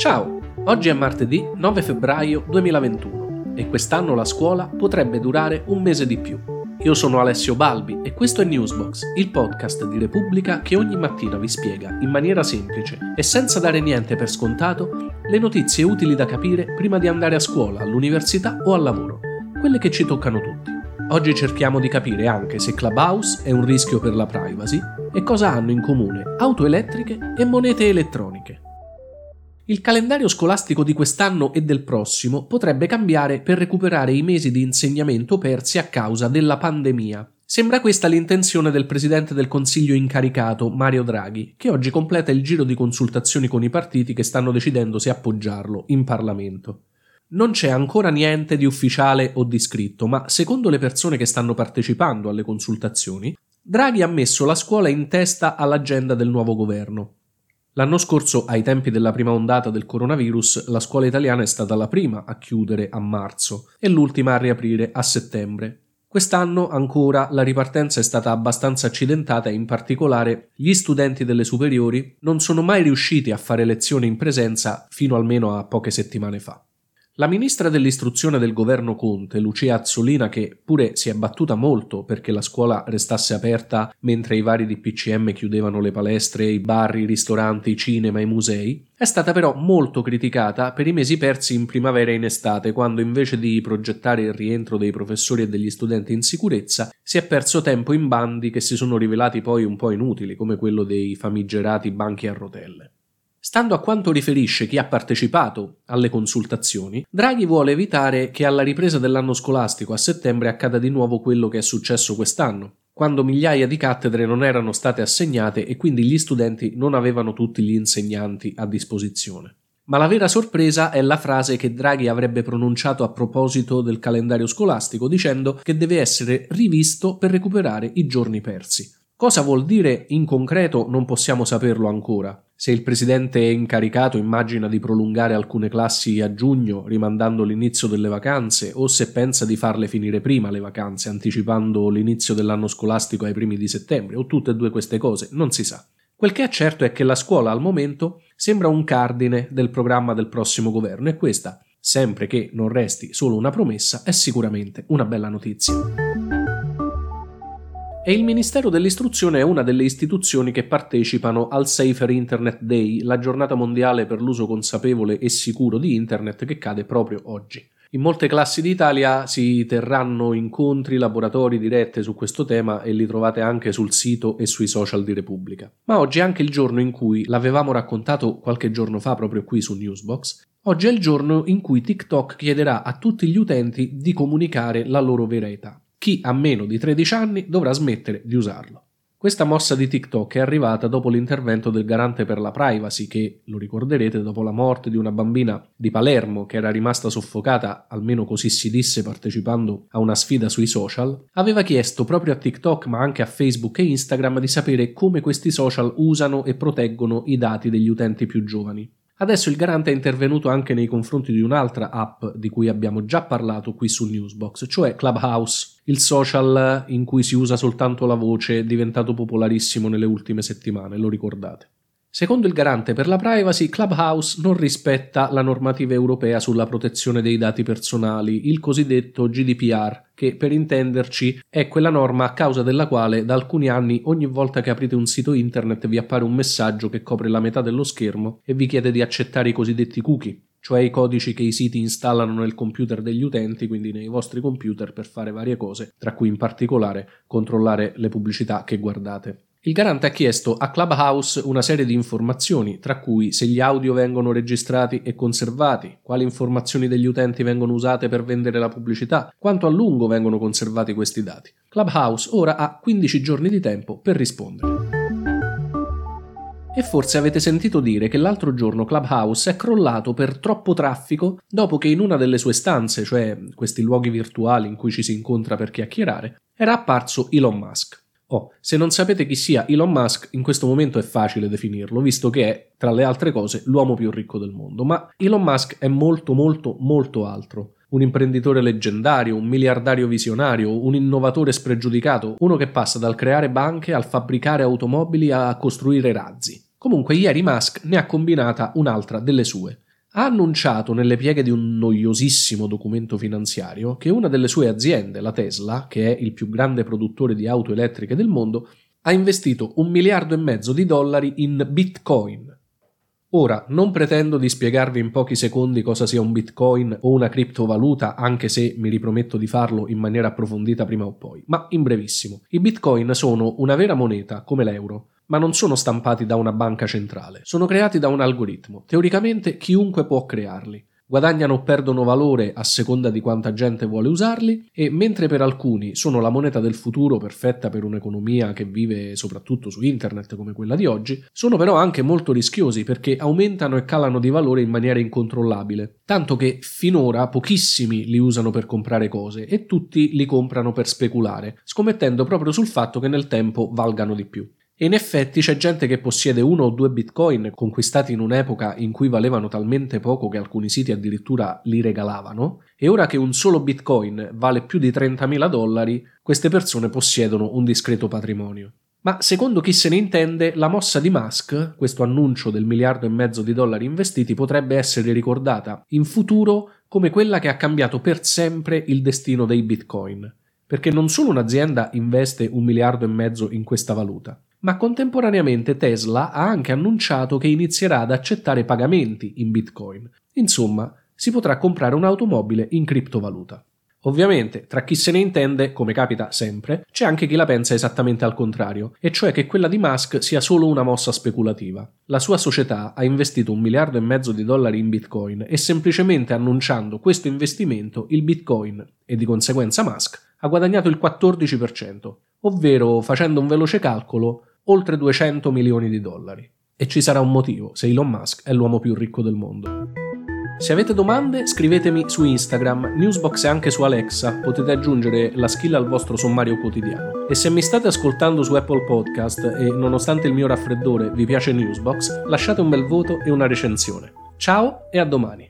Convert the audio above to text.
Ciao, oggi è martedì 9 febbraio 2021 e quest'anno la scuola potrebbe durare un mese di più. Io sono Alessio Balbi e questo è Newsbox, il podcast di Repubblica che ogni mattina vi spiega in maniera semplice e senza dare niente per scontato le notizie utili da capire prima di andare a scuola, all'università o al lavoro, quelle che ci toccano tutti. Oggi cerchiamo di capire anche se Clubhouse è un rischio per la privacy e cosa hanno in comune auto elettriche e monete elettroniche. Il calendario scolastico di quest'anno e del prossimo potrebbe cambiare per recuperare i mesi di insegnamento persi a causa della pandemia. Sembra questa l'intenzione del presidente del Consiglio incaricato, Mario Draghi, che oggi completa il giro di consultazioni con i partiti che stanno decidendo se appoggiarlo in Parlamento. Non c'è ancora niente di ufficiale o di scritto, ma secondo le persone che stanno partecipando alle consultazioni, Draghi ha messo la scuola in testa all'agenda del nuovo governo. L'anno scorso, ai tempi della prima ondata del coronavirus, la scuola italiana è stata la prima a chiudere a marzo e l'ultima a riaprire a settembre. Quest'anno ancora la ripartenza è stata abbastanza accidentata e in particolare gli studenti delle superiori non sono mai riusciti a fare lezioni in presenza fino almeno a poche settimane fa. La ministra dell'istruzione del governo Conte, Lucia Azzolina, che pure si è battuta molto perché la scuola restasse aperta mentre i vari DPCM chiudevano le palestre, i bar, i ristoranti, i cinema, i musei, è stata però molto criticata per i mesi persi in primavera e in estate, quando invece di progettare il rientro dei professori e degli studenti in sicurezza, si è perso tempo in bandi che si sono rivelati poi un po' inutili, come quello dei famigerati banchi a rotelle. Stando a quanto riferisce chi ha partecipato alle consultazioni, Draghi vuole evitare che alla ripresa dell'anno scolastico a settembre accada di nuovo quello che è successo quest'anno, quando migliaia di cattedre non erano state assegnate e quindi gli studenti non avevano tutti gli insegnanti a disposizione. Ma la vera sorpresa è la frase che Draghi avrebbe pronunciato a proposito del calendario scolastico, dicendo che deve essere rivisto per recuperare i giorni persi. Cosa vuol dire in concreto non possiamo saperlo ancora. Se il presidente incaricato immagina di prolungare alcune classi a giugno rimandando l'inizio delle vacanze o se pensa di farle finire prima le vacanze anticipando l'inizio dell'anno scolastico ai primi di settembre o tutte e due queste cose, non si sa. Quel che è certo è che la scuola al momento sembra un cardine del programma del prossimo governo e questa, sempre che non resti solo una promessa, è sicuramente una bella notizia e il Ministero dell'Istruzione è una delle istituzioni che partecipano al Safer Internet Day, la giornata mondiale per l'uso consapevole e sicuro di Internet che cade proprio oggi. In molte classi d'Italia si terranno incontri, laboratori dirette su questo tema e li trovate anche sul sito e sui social di Repubblica. Ma oggi è anche il giorno in cui, l'avevamo raccontato qualche giorno fa proprio qui su Newsbox, oggi è il giorno in cui TikTok chiederà a tutti gli utenti di comunicare la loro vera età chi ha meno di 13 anni dovrà smettere di usarlo. Questa mossa di TikTok è arrivata dopo l'intervento del garante per la privacy che, lo ricorderete, dopo la morte di una bambina di Palermo che era rimasta soffocata, almeno così si disse partecipando a una sfida sui social, aveva chiesto proprio a TikTok ma anche a Facebook e Instagram di sapere come questi social usano e proteggono i dati degli utenti più giovani. Adesso il garante è intervenuto anche nei confronti di un'altra app di cui abbiamo già parlato qui su Newsbox, cioè Clubhouse, il social in cui si usa soltanto la voce, diventato popolarissimo nelle ultime settimane, lo ricordate. Secondo il garante per la privacy, Clubhouse non rispetta la normativa europea sulla protezione dei dati personali, il cosiddetto GDPR, che per intenderci è quella norma a causa della quale da alcuni anni ogni volta che aprite un sito internet vi appare un messaggio che copre la metà dello schermo e vi chiede di accettare i cosiddetti cookie, cioè i codici che i siti installano nel computer degli utenti, quindi nei vostri computer per fare varie cose, tra cui in particolare controllare le pubblicità che guardate. Il garante ha chiesto a Clubhouse una serie di informazioni, tra cui se gli audio vengono registrati e conservati, quali informazioni degli utenti vengono usate per vendere la pubblicità, quanto a lungo vengono conservati questi dati. Clubhouse ora ha 15 giorni di tempo per rispondere. E forse avete sentito dire che l'altro giorno Clubhouse è crollato per troppo traffico dopo che in una delle sue stanze, cioè questi luoghi virtuali in cui ci si incontra per chiacchierare, era apparso Elon Musk. Oh, se non sapete chi sia Elon Musk, in questo momento è facile definirlo, visto che è, tra le altre cose, l'uomo più ricco del mondo. Ma Elon Musk è molto, molto, molto altro. Un imprenditore leggendario, un miliardario visionario, un innovatore spregiudicato, uno che passa dal creare banche al fabbricare automobili a costruire razzi. Comunque, ieri Musk ne ha combinata un'altra delle sue. Ha annunciato nelle pieghe di un noiosissimo documento finanziario che una delle sue aziende, la Tesla, che è il più grande produttore di auto elettriche del mondo, ha investito un miliardo e mezzo di dollari in Bitcoin. Ora, non pretendo di spiegarvi in pochi secondi cosa sia un Bitcoin o una criptovaluta, anche se mi riprometto di farlo in maniera approfondita prima o poi, ma in brevissimo. I Bitcoin sono una vera moneta, come l'euro, ma non sono stampati da una banca centrale, sono creati da un algoritmo. Teoricamente chiunque può crearli. Guadagnano o perdono valore a seconda di quanta gente vuole usarli e mentre per alcuni sono la moneta del futuro perfetta per un'economia che vive soprattutto su internet come quella di oggi, sono però anche molto rischiosi perché aumentano e calano di valore in maniera incontrollabile, tanto che finora pochissimi li usano per comprare cose e tutti li comprano per speculare, scommettendo proprio sul fatto che nel tempo valgano di più. E in effetti c'è gente che possiede uno o due bitcoin conquistati in un'epoca in cui valevano talmente poco che alcuni siti addirittura li regalavano, e ora che un solo bitcoin vale più di 30.000 dollari, queste persone possiedono un discreto patrimonio. Ma secondo chi se ne intende, la mossa di Musk, questo annuncio del miliardo e mezzo di dollari investiti, potrebbe essere ricordata in futuro come quella che ha cambiato per sempre il destino dei bitcoin. Perché non solo un'azienda investe un miliardo e mezzo in questa valuta, ma contemporaneamente Tesla ha anche annunciato che inizierà ad accettare pagamenti in Bitcoin. Insomma, si potrà comprare un'automobile in criptovaluta. Ovviamente, tra chi se ne intende, come capita sempre, c'è anche chi la pensa esattamente al contrario, e cioè che quella di Musk sia solo una mossa speculativa. La sua società ha investito un miliardo e mezzo di dollari in Bitcoin e semplicemente annunciando questo investimento il Bitcoin, e di conseguenza Musk, ha guadagnato il 14%, ovvero, facendo un veloce calcolo, oltre 200 milioni di dollari. E ci sarà un motivo se Elon Musk è l'uomo più ricco del mondo. Se avete domande scrivetemi su Instagram, Newsbox e anche su Alexa, potete aggiungere la skill al vostro sommario quotidiano. E se mi state ascoltando su Apple Podcast e nonostante il mio raffreddore vi piace Newsbox, lasciate un bel voto e una recensione. Ciao e a domani!